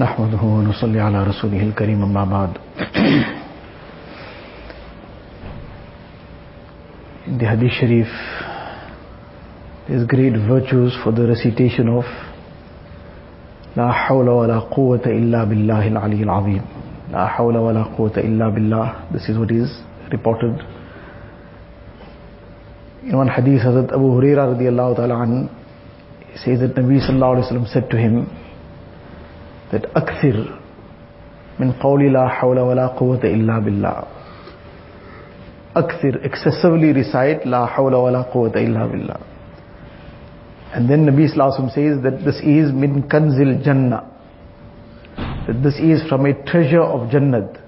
نحمده ونصلي على رسوله الكريم أما بعد In the Hadith Sharif, there's great virtues for the recitation of لا حول ولا قوة إلا بالله العلي العظيم لا حول ولا قوة إلا بالله This is what is reported In one hadith, Hazrat Abu Huraira radiallahu ta'ala an, he says that Nabi sallallahu alayhi wa sallam said to him that akthir min qawli la hawla wa la quwwata illa billah. Akthir excessively recite la hawla wa la quwwata illa billah. And then Nabi Sallallahu says that this is min kanzil jannah. That this is from a treasure of Jannat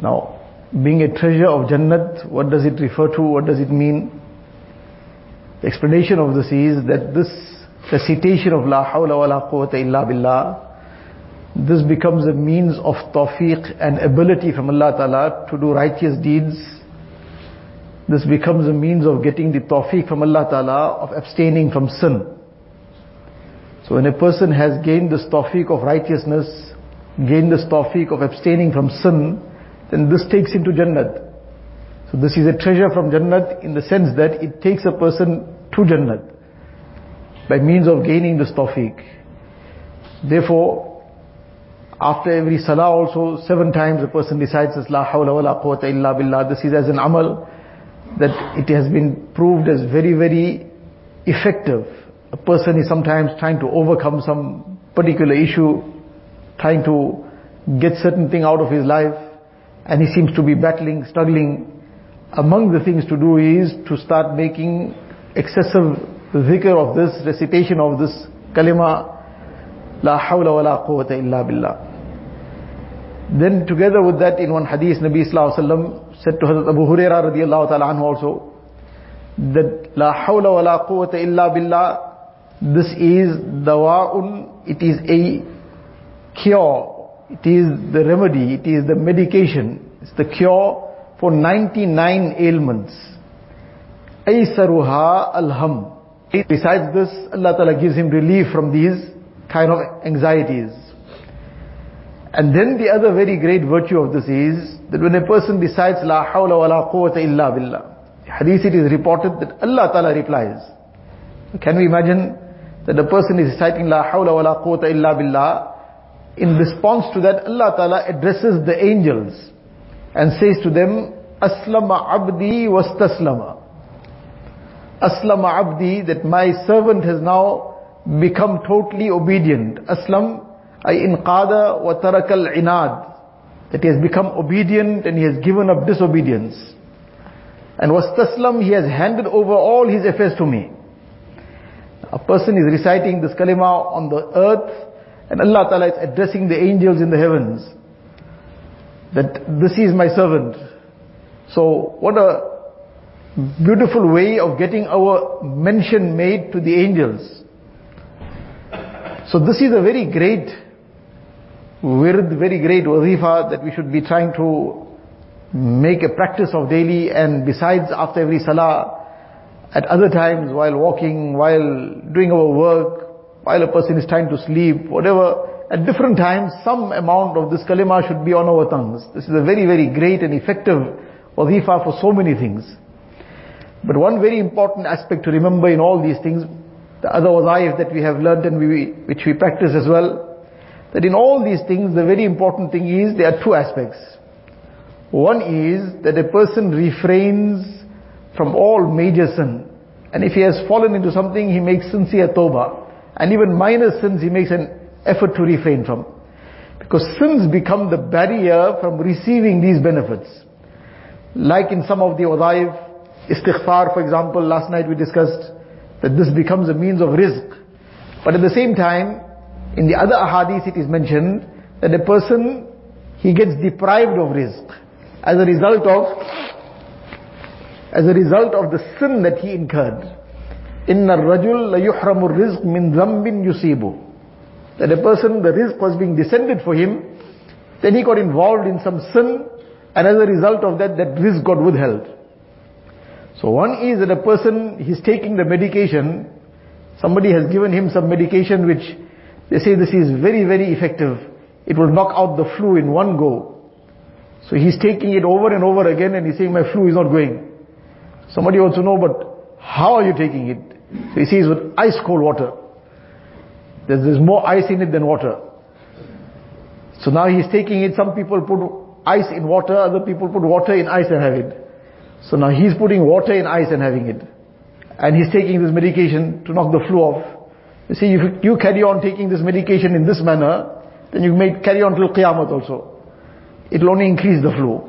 now being a treasure of Jannat what does it refer to? What does it mean? The explanation of this is that this recitation of La hawla wa la quwwata illa billah, this becomes a means of tawfiq and ability from Allah Ta'ala to do righteous deeds. This becomes a means of getting the tawfiq from Allah Ta'ala of abstaining from sin. So when a person has gained this tawfiq of righteousness, gained this tawfiq of abstaining from sin, then this takes him to Jannat. So this is a treasure from Jannat in the sense that it takes a person to Jannat by means of gaining this tawfiq. Therefore, after every salah also, seven times a person recites this La hawla wa la quwwata illa billah. This is as an amal that it has been proved as very, very effective. A person is sometimes trying to overcome some particular issue, trying to get certain thing out of his life and he seems to be battling, struggling. Among the things to do is to start making excessive dhikr of this, recitation of this kalima, La hawla wa la quwwata illa billah. Then together with that in one hadith, Nabi Sallallahu Alaihi Wasallam said to Hazrat Abu Huraira radiallahu ta'ala anhu also, that La hawla wa la quwwata illa billah, this is dawa'un, it is a cure it is the remedy, it is the medication, it's the cure for 99 ailments. Aysaruha alham. Besides this, Allah Ta'ala gives him relief from these kind of anxieties. And then the other very great virtue of this is that when a person decides La hawla wa la quwwata illa billah, hadith it is reported that Allah Ta'ala replies. Can we imagine that a person is reciting La hawla wa la quwwata illa billah in response to that, Allah Ta'ala addresses the angels and says to them, Aslama abdi wastaslama. Aslama abdi, that my servant has now become totally obedient. Aslam, ay inqada wa tarakal inad. That he has become obedient and he has given up disobedience. And wastaslam, he has handed over all his affairs to me. A person is reciting this kalima on the earth and Allah Ta'ala is addressing the angels in the heavens. That this is my servant. So what a beautiful way of getting our mention made to the angels. So this is a very great wird, very great wazifa that we should be trying to make a practice of daily and besides after every salah, at other times while walking, while doing our work, while a person is trying to sleep, whatever, at different times, some amount of this kalima should be on our tongues. This is a very, very great and effective wazifa for so many things. But one very important aspect to remember in all these things, the other wazaif that we have learned and we, which we practice as well, that in all these things, the very important thing is, there are two aspects. One is that a person refrains from all major sin. And if he has fallen into something, he makes sincere tawbah. And even minor sins he makes an effort to refrain from. Because sins become the barrier from receiving these benefits. Like in some of the wadaif, istighfar for example, last night we discussed that this becomes a means of rizq. But at the same time, in the other ahadith it is mentioned that a person, he gets deprived of rizq as a result of, as a result of the sin that he incurred. إِنَّ الرَّجُلْ لَيُحْرَمُ الرِّزْقِ مِنْ ذَنْبٍ يُصِيبُ That a person, the rizq was being descended for him, then he got involved in some sin, and as a result of that, that rizq got withheld. So one is that a person, he's taking the medication, somebody has given him some medication which They say this is very, very effective. It will knock out the flu in one go. So he's taking it over and over again and he's saying my flu is not going. Somebody wants to know, but how are you taking it? So he says with ice cold water. There's, there's more ice in it than water. So now he's taking it, some people put ice in water, other people put water in ice and have it. So now he's putting water in ice and having it. And he's taking this medication to knock the flu off. You see, if you carry on taking this medication in this manner, then you may carry on till Qiyamah also. It will only increase the flu.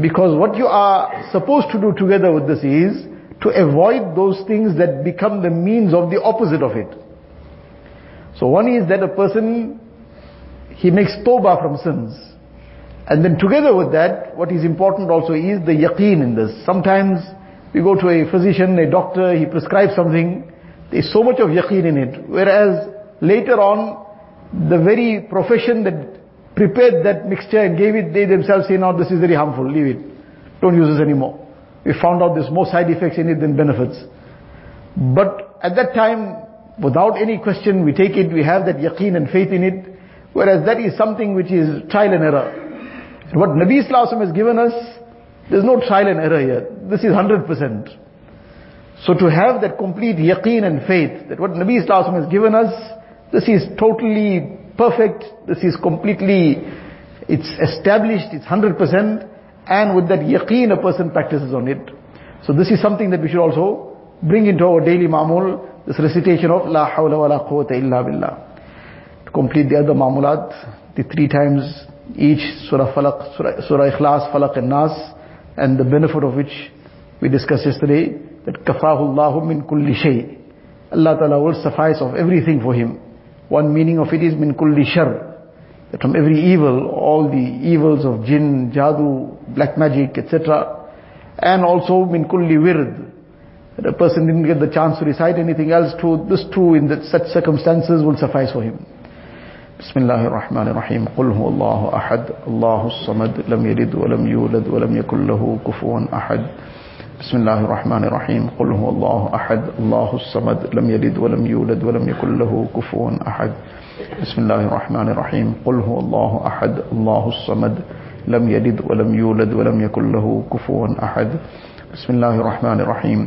Because what you are supposed to do together with this is to avoid those things that become the means of the opposite of it. So one is that a person, he makes tawbah from sins. And then together with that, what is important also is the yaqeen in this. Sometimes we go to a physician, a doctor, he prescribes something, there's so much of yaqeen in it. Whereas later on, the very profession that prepared that mixture and gave it, they themselves say, now this is very harmful, leave it. Don't use this anymore. We found out there's more side effects in it than benefits. But at that time, without any question, we take it, we have that yaqeen and faith in it, whereas that is something which is trial and error. What Nabi Islam has given us, there's no trial and error here. This is 100%. So to have that complete yaqeen and faith, that what Nabi Islam has given us, this is totally perfect, this is completely, it's established, it's 100%, and with that yaqeen a person practices on it. So this is something that we should also bring into our daily ma'mul, this recitation of La hawla wa la quwwata illa billah. To complete the other ma'mulat, the three times each Surah Falaq, Surah, Surah Ikhlas, Falaq and Nas, and the benefit of which we discussed yesterday, that kafahu min kulli shay. Allah Ta'ala will suffice of everything for him. One meaning of it is min kulli shar. That from every evil, all the evils of jinn, jadoo, black magic, etc. And also min kulli wird. That a person didn't get the chance to recite anything else to this too in such circumstances will suffice for him. بسم اللہ الرحمن الرحیم. قل هو اللہ احد. اللہ الصمد لم یلد ولم یولد ولم یکن له كفوا احد. بسم اللہ الرحمن الرحیم. قل هو اللہ احد. اللہ الصمد لم یلد ولم یولد ولم یکن له كفوا احد. بسم اللہ الرحمن الرحیم. قل هو اللہ احد. اللہ الصمد لم یلد ولم یولد ولم یکن له كفوا احد. بسم اللہ الرحمن الرحیم.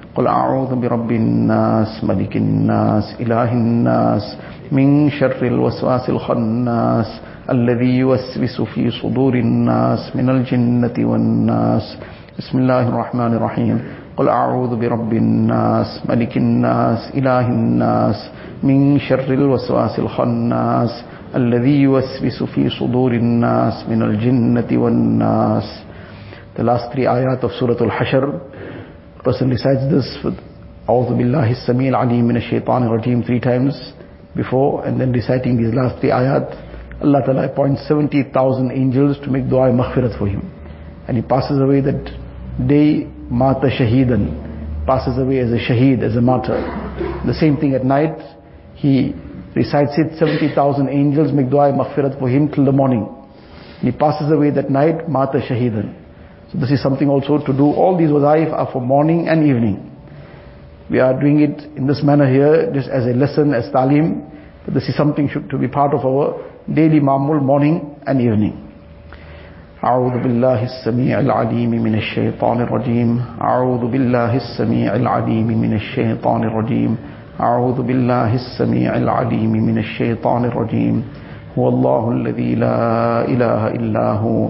قل أعوذ برب الناس ملك الناس إله الناس من شر الوسواس الخناس الذي يوسوس في صدور الناس من الجنة والناس. بسم الله الرحمن الرحيم. قل أعوذ برب الناس ملك الناس إله الناس من شر الوسواس الخناس الذي يوسوس في صدور الناس من الجنة والناس. The last three ayat of Surah Al-Hashr person recites this with A'udhu Billahi Samil Alim Min Shaitan Rajim three times before and then reciting these last three ayat, Allah Ta'ala appoints 70,000 angels to make dua maghfirat for him. And he passes away that day, mata shahidan, passes away as a shaheed, as a martyr. The same thing at night, he recites it, 70,000 angels make dua maghfirat for him till the morning. He passes away that night, mata shahidan. So this is something also to do all these wazaif are for morning and evening we are doing it in this manner here just as a lesson as talim but this is something should, to be part of our daily ma'mul morning and evening أعوذ بالله السميع العليم من الشيطان الرجيم أعوذ بالله السميع العليم من الشيطان الرجيم أعوذ بالله السميع العليم من الشيطان الرجيم هو الله الذي لا إله إلا هو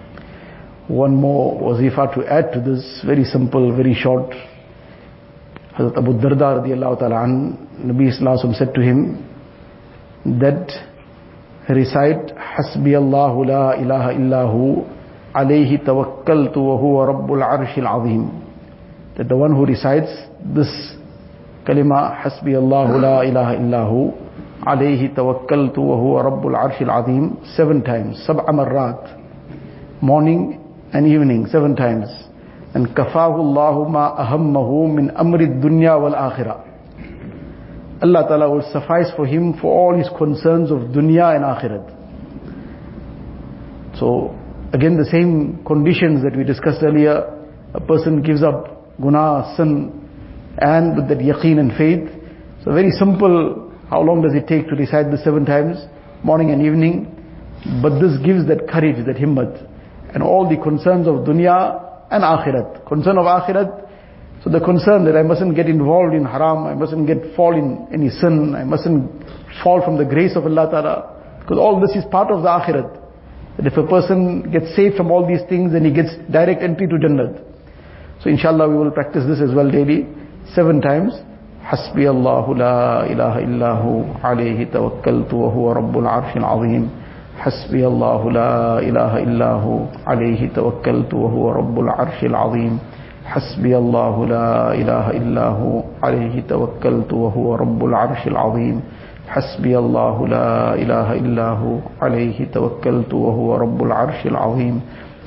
One more wazifa to add to this, very simple, very short. Hazrat Abu Darda radiallahu ta'ala an, Nabi Sallallahu said to him that recite Hasbi Allahu la ilaha illahu alayhi tawakkaltu wa huwa rabbul arshil azim. That the one who recites this kalima Hasbi Allahu la ilaha illahu alayhi tawakkaltu wa huwa rabbul arshil azim seven times, sab'a marrat. Morning and evening, seven times. And kafahu Allahu ma ahammahu min amri dunya wal akhirah. Allah Ta'ala will suffice for him for all his concerns of dunya and akhirat. So, again the same conditions that we discussed earlier, a person gives up guna, sin, and with that yaqeen and faith. So very simple, how long does it take to recite the seven times? Morning and evening. But this gives that courage, that himmat And all the concerns of dunya and akhirat. Concern of akhirat, so the concern that I mustn't get involved in haram, I mustn't get fall in any sin, I mustn't fall from the grace of Allah Ta'ala. Because all this is part of the akhirat. That if a person gets saved from all these things, then he gets direct entry to Jannat. So inshallah we will practice this as well daily, seven times. حسبي الله لا إله إلا هو عليه توكلت وهو رب العرش العظيم حسبی اللہ لا الہ الا ہو علیہ توکلت وهو رب العرش العظیم حسبی اللہ لا الہ الا ہو علیہ توکلت وهو رب العرش العظیم حسبی اللہ لا الہ الا ہو علیہ توکلت وهو رب العرش العظیم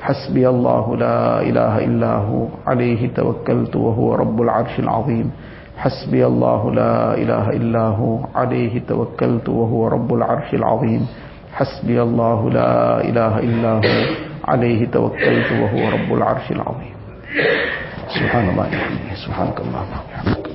حسبی اللہ لا الہ الا ہو علیہ توکلت وهو رب العرش العظیم حسبی اللہ لا الہ الا ہو علیہ توکلت وهو رب العرش العظیم حسبي الله لا إله إلا هو عليه توكلت وهو رب العرش العظيم. سبحان الله سبحانك اللهم وبحمدك